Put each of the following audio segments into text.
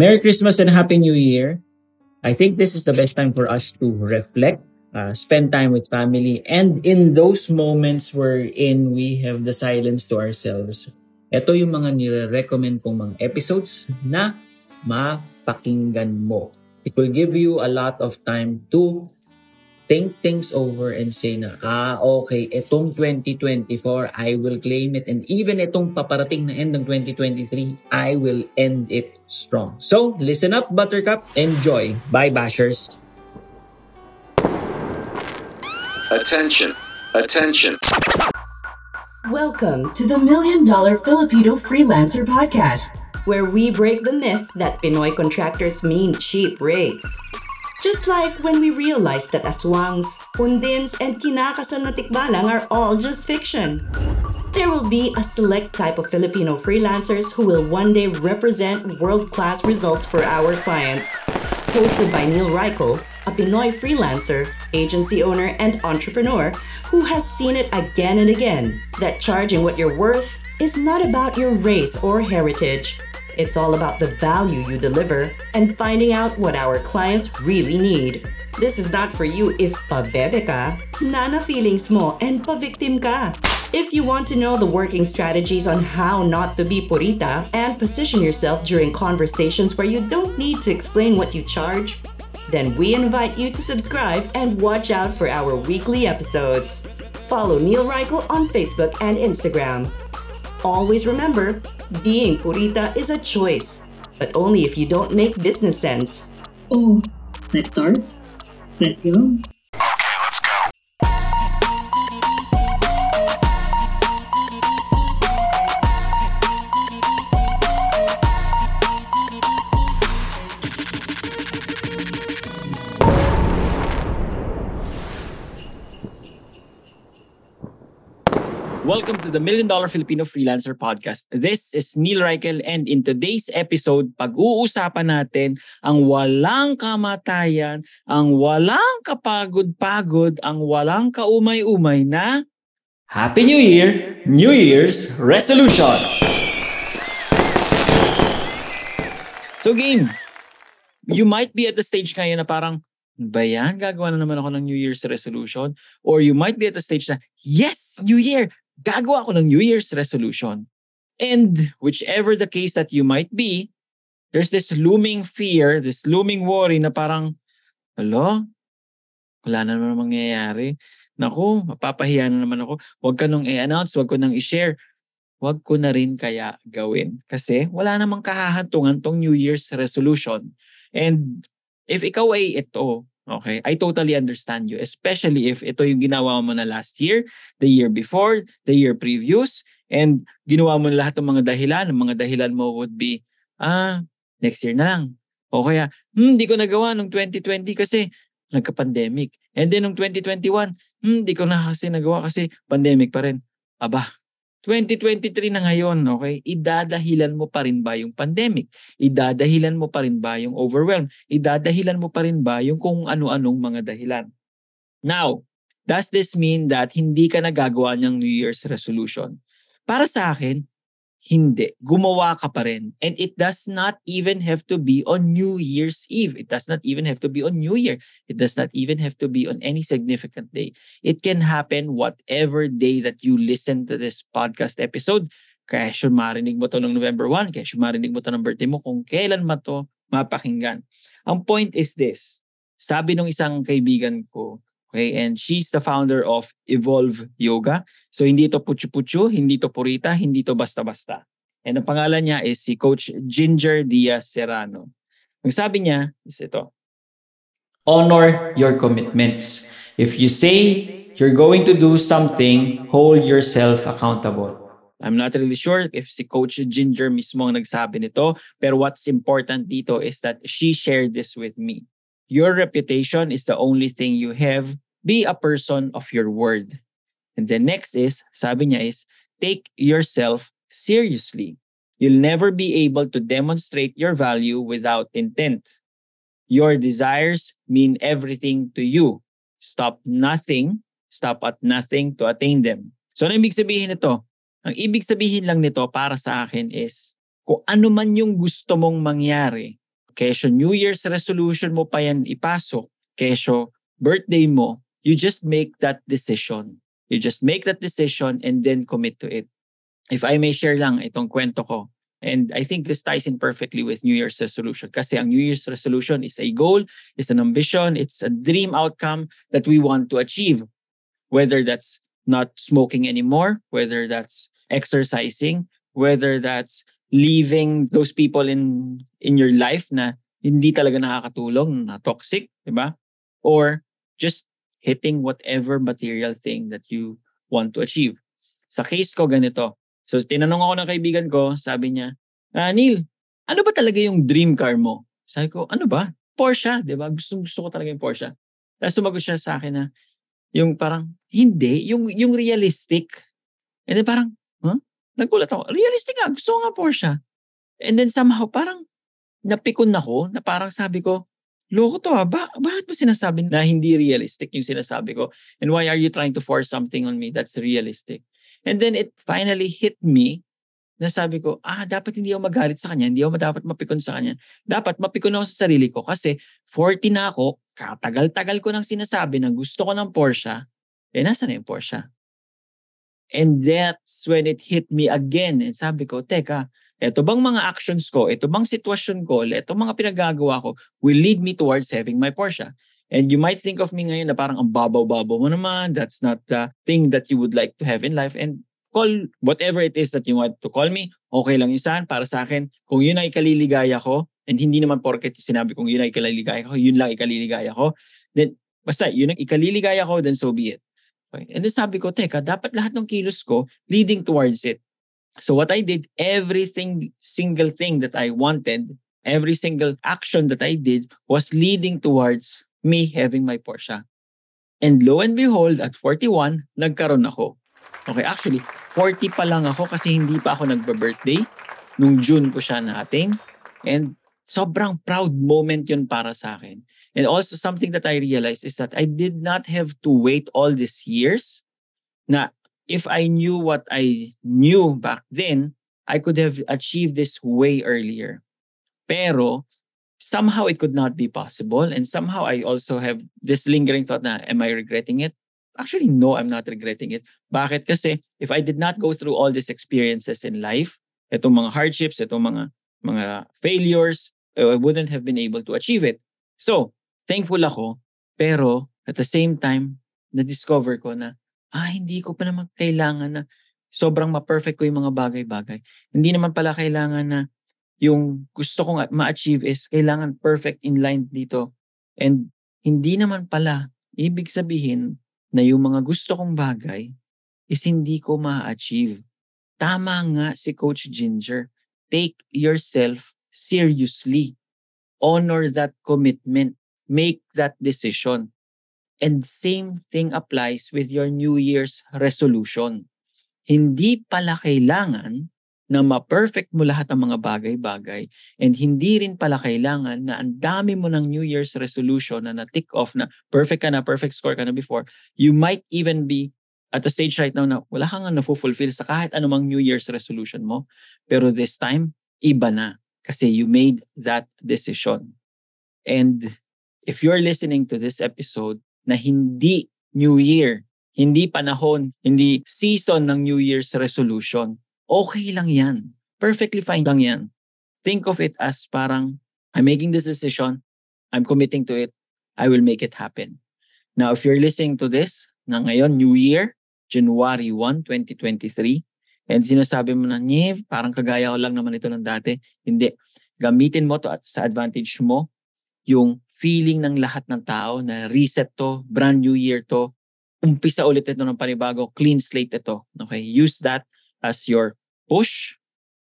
Merry Christmas and Happy New Year. I think this is the best time for us to reflect, uh, spend time with family, and in those moments wherein we have the silence to ourselves, ito yung mga nire-recommend kong mga episodes na mapakinggan mo. It will give you a lot of time to think things over and say na, ah, okay, itong 2024, I will claim it. And even itong paparating na end ng 2023, I will end it strong. So, listen up, Buttercup. Enjoy. Bye, Bashers. Attention, attention. Welcome to the Million Dollar Filipino Freelancer Podcast, where we break the myth that Pinoy contractors mean cheap rates. Just like when we realized that aswangs, pundins, and kinakasal na tikbalang are all just fiction. There will be a select type of Filipino freelancers who will one day represent world-class results for our clients. Hosted by Neil Reichel, a Pinoy freelancer, agency owner, and entrepreneur who has seen it again and again that charging what you're worth is not about your race or heritage. It's all about the value you deliver and finding out what our clients really need. This is not for you if pabebe ka, nana feelings mo, and pa-victim ka. If you want to know the working strategies on how not to be purita and position yourself during conversations where you don't need to explain what you charge, then we invite you to subscribe and watch out for our weekly episodes. Follow Neil Reichel on Facebook and Instagram. Always remember, being purita is a choice, but only if you don't make business sense. Oh, let's start. Let's go. Welcome to the Million Dollar Filipino Freelancer Podcast. This is Neil Reichel and in today's episode, pag-uusapan natin ang walang kamatayan, ang walang kapagod-pagod, ang walang kaumay-umay na Happy New Year! New Year's Resolution! So game, you might be at the stage ngayon na parang, ba yan? Gagawa na naman ako ng New Year's resolution? Or you might be at the stage na, yes, New Year! Gagawa ako ng New Year's resolution. And whichever the case that you might be, there's this looming fear, this looming worry na parang, alo, wala na naman mangyayari. Naku, mapapahiya na naman ako. Huwag ka nung i-announce, huwag ko nang i-share. Huwag ko na rin kaya gawin. Kasi wala namang kahahantungan tong New Year's resolution. And if ikaw ay ito, Okay? I totally understand you. Especially if ito yung ginawa mo na last year, the year before, the year previous, and ginawa mo na lahat ng mga dahilan. Ang mga dahilan mo would be, ah, next year na lang. O kaya, hmm, di ko nagawa nung 2020 kasi nagka-pandemic. And then nung 2021, hmm, di ko na kasi nagawa kasi pandemic pa rin. Aba, 2023 na ngayon, okay? Idadahilan mo pa rin ba yung pandemic? Idadahilan mo pa rin ba yung overwhelm? Idadahilan mo pa rin ba yung kung ano-anong mga dahilan? Now, does this mean that hindi ka nagagawa ng New Year's resolution? Para sa akin, hindi. Gumawa ka pa rin. And it does not even have to be on New Year's Eve. It does not even have to be on New Year. It does not even have to be on any significant day. It can happen whatever day that you listen to this podcast episode. Kaya siya marinig mo to ng November 1, kaya siya marinig mo to ng birthday mo, kung kailan mo to mapakinggan. Ang point is this. Sabi ng isang kaibigan ko, Okay, and she's the founder of Evolve Yoga. So hindi to putyo-putyo, hindi to purita, hindi to basta-basta. And ang pangalan niya is si Coach Ginger Diaz Serrano. Ang sabi niya is ito, Honor your commitments. If you say you're going to do something, hold yourself accountable. I'm not really sure if si Coach Ginger mismo ang nagsabi nito, pero what's important dito is that she shared this with me. Your reputation is the only thing you have. Be a person of your word. And the next is, sabi niya is, take yourself seriously. You'll never be able to demonstrate your value without intent. Your desires mean everything to you. Stop nothing, stop at nothing to attain them. So ano ibig sabihin nito? Ang ibig sabihin lang nito para sa akin is, kung ano man yung gusto mong mangyari, Kesyo New Year's resolution mo pa yan ipasok. Kesyo birthday mo, you just make that decision. You just make that decision and then commit to it. If I may share lang itong kwento ko. And I think this ties in perfectly with New Year's resolution. Kasi ang New Year's resolution is a goal, is an ambition, it's a dream outcome that we want to achieve. Whether that's not smoking anymore, whether that's exercising, whether that's leaving those people in in your life na hindi talaga nakakatulong, na toxic, di ba? Or just hitting whatever material thing that you want to achieve. Sa case ko ganito. So tinanong ako ng kaibigan ko, sabi niya, ah, Neil, ano ba talaga yung dream car mo? Sabi ko, ano ba? Porsche, di ba? Gusto, gusto ko talaga yung Porsche. Tapos sumagot siya sa akin na, yung parang, hindi, yung, yung realistic. And then parang, huh? Nagulat ako, realistic nga, gusto nga Porsche. And then somehow, parang, napikon ako, na parang sabi ko, loko to ah, ba- bakit mo sinasabi na hindi realistic yung sinasabi ko? And why are you trying to force something on me that's realistic? And then it finally hit me na sabi ko, ah, dapat hindi ako magalit sa kanya, hindi ako dapat mapikon sa kanya. Dapat mapikon ako sa sarili ko kasi 40 na ako, katagal-tagal ko nang sinasabi na gusto ko ng Porsche, eh nasa na yung Porsche? And that's when it hit me again. And sabi ko, teka, eto bang mga actions ko, eto bang sitwasyon ko, eto mga pinagagawa ko will lead me towards having my Porsche. And you might think of me ngayon na parang ang babaw-babaw mo naman, that's not the thing that you would like to have in life. And call whatever it is that you want to call me, okay lang yun para sa akin. Kung yun ay ikaliligaya ko, and hindi naman porket sinabi kong yun ay ikaliligaya ko, yun lang ikaliligaya ko, then basta yun ang ikaliligaya ko, then so be it. Okay. And then sabi ko, teka, dapat lahat ng kilos ko leading towards it. So what I did, everything, single thing that I wanted, every single action that I did was leading towards me having my Porsche. And lo and behold, at 41, nagkaroon ako. Okay, actually, 40 pa lang ako kasi hindi pa ako nagba-birthday. Nung June ko siya natin. And sobrang proud moment yun para sa akin. And also something that I realized is that I did not have to wait all these years na if I knew what I knew back then, I could have achieved this way earlier. Pero somehow it could not be possible. And somehow I also have this lingering thought na, am I regretting it? Actually, no, I'm not regretting it. Bakit? Kasi if I did not go through all these experiences in life, itong mga hardships, itong mga mga failures, I wouldn't have been able to achieve it. So, thankful ako, pero at the same time, na-discover ko na, ah, hindi ko pa naman kailangan na sobrang ma-perfect ko yung mga bagay-bagay. Hindi naman pala kailangan na yung gusto kong ma-achieve is kailangan perfect in line dito. And hindi naman pala, ibig sabihin na yung mga gusto kong bagay is hindi ko ma-achieve. Tama nga si Coach Ginger. Take yourself seriously. Honor that commitment make that decision. And same thing applies with your New Year's resolution. Hindi pala kailangan na ma-perfect mo lahat ng mga bagay-bagay and hindi rin pala kailangan na ang dami mo ng New Year's resolution na na-tick off na perfect ka na, perfect score ka na before. You might even be at the stage right now na wala kang na-fulfill sa kahit anumang New Year's resolution mo. Pero this time, iba na kasi you made that decision. And if you're listening to this episode na hindi New Year, hindi panahon, hindi season ng New Year's resolution, okay lang yan. Perfectly fine lang yan. Think of it as parang, I'm making this decision, I'm committing to it, I will make it happen. Now, if you're listening to this, na ngayon, New Year, January 1, 2023, and sinasabi mo na, Nye, parang kagaya ko lang naman ito ng dati. Hindi. Gamitin mo to at sa advantage mo yung feeling ng lahat ng tao na reset to, brand new year to, umpisa ulit ito ng panibago, clean slate ito. Okay? Use that as your push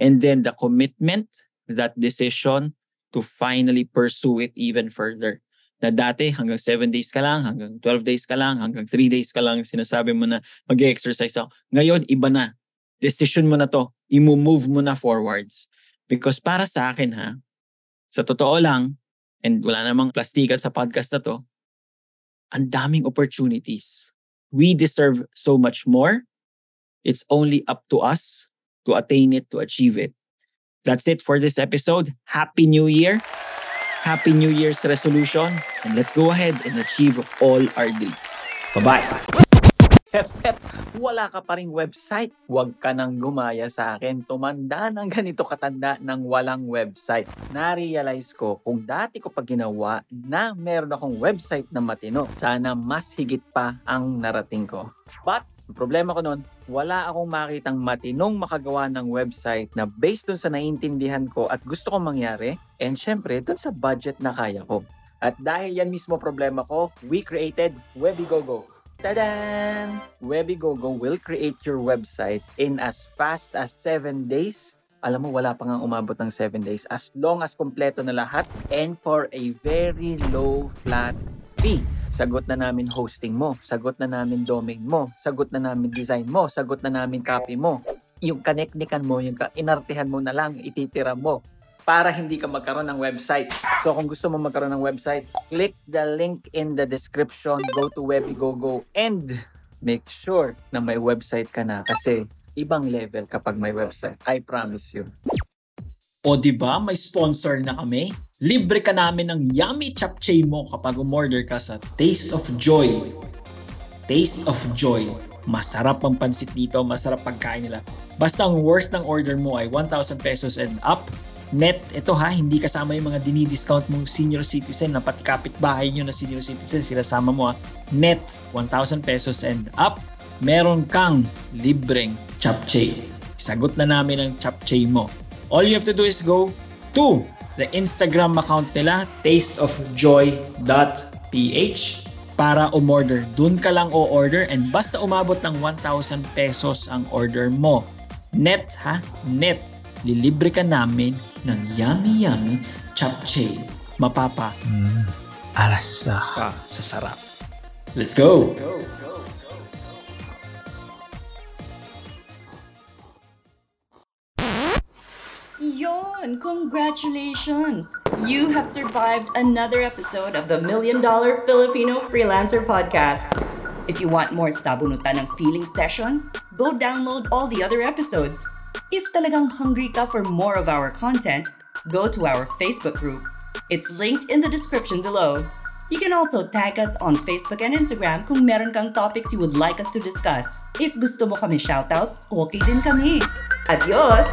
and then the commitment, that decision to finally pursue it even further. Na dati hanggang 7 days ka lang, hanggang 12 days ka lang, hanggang 3 days ka lang, sinasabi mo na mag-exercise ako. Ngayon, iba na. Decision mo na to. I-move mo na forwards. Because para sa akin ha, sa totoo lang, and wala namang plastikan sa podcast na to, ang daming opportunities. We deserve so much more. It's only up to us to attain it, to achieve it. That's it for this episode. Happy New Year. happy New Year's resolution, and let's go ahead and achieve all our dreams. Bye-bye! Hep, wala ka pa ring website. Huwag ka nang gumaya sa akin. Tumanda ng ganito katanda ng walang website. Na-realize ko kung dati ko pa ginawa na meron akong website na matino. Sana mas higit pa ang narating ko. But, problema ko nun, wala akong makitang matinong makagawa ng website na based dun sa naiintindihan ko at gusto kong mangyari. And syempre, dun sa budget na kaya ko. At dahil yan mismo problema ko, we created Webigogo. Tadan! Webigogo will create your website in as fast as 7 days. Alam mo, wala pa nga umabot ng 7 days. As long as kompleto na lahat and for a very low flat fee. Sagot na namin hosting mo, sagot na namin domain mo, sagot na namin design mo, sagot na namin copy mo. Yung kaneknikan mo, yung inartihan mo na lang, ititira mo para hindi ka magkaroon ng website. So kung gusto mo magkaroon ng website, click the link in the description, go to Webigogo and make sure na may website ka na kasi ibang level kapag may website. I promise you. O di ba may sponsor na kami? Libre ka namin ng yummy chapchae mo kapag umorder ka sa Taste of Joy. Taste of Joy. Masarap ang pansit dito, masarap pagkain nila. Basta ang worth ng order mo ay 1,000 pesos and up. Net, ito ha, hindi kasama yung mga dinidiscount mong senior citizen na pati kapitbahay nyo na senior citizen, sila sama mo ha. Net, 1,000 pesos and up. Meron kang libreng chapchae. Sagot na namin ang chapchae mo. All you have to do is go to the Instagram account nila, tasteofjoy.ph para umorder. Doon ka lang o-order and basta umabot ng 1,000 pesos ang order mo. Net ha? Net. Lilibre ka namin ng yummy yummy chapchae. Mapapa Arasa. ka sa sarap. Let's go! Yon! Congratulations! You have survived another episode of the Million Dollar Filipino Freelancer Podcast. If you want more sabunutan ng feeling session, go download all the other episodes. If talagang hungry ka for more of our content, go to our Facebook group. It's linked in the description below. You can also tag us on Facebook and Instagram kung meron kang topics you would like us to discuss. If gusto mo kami shoutout, okay din kami. Adios!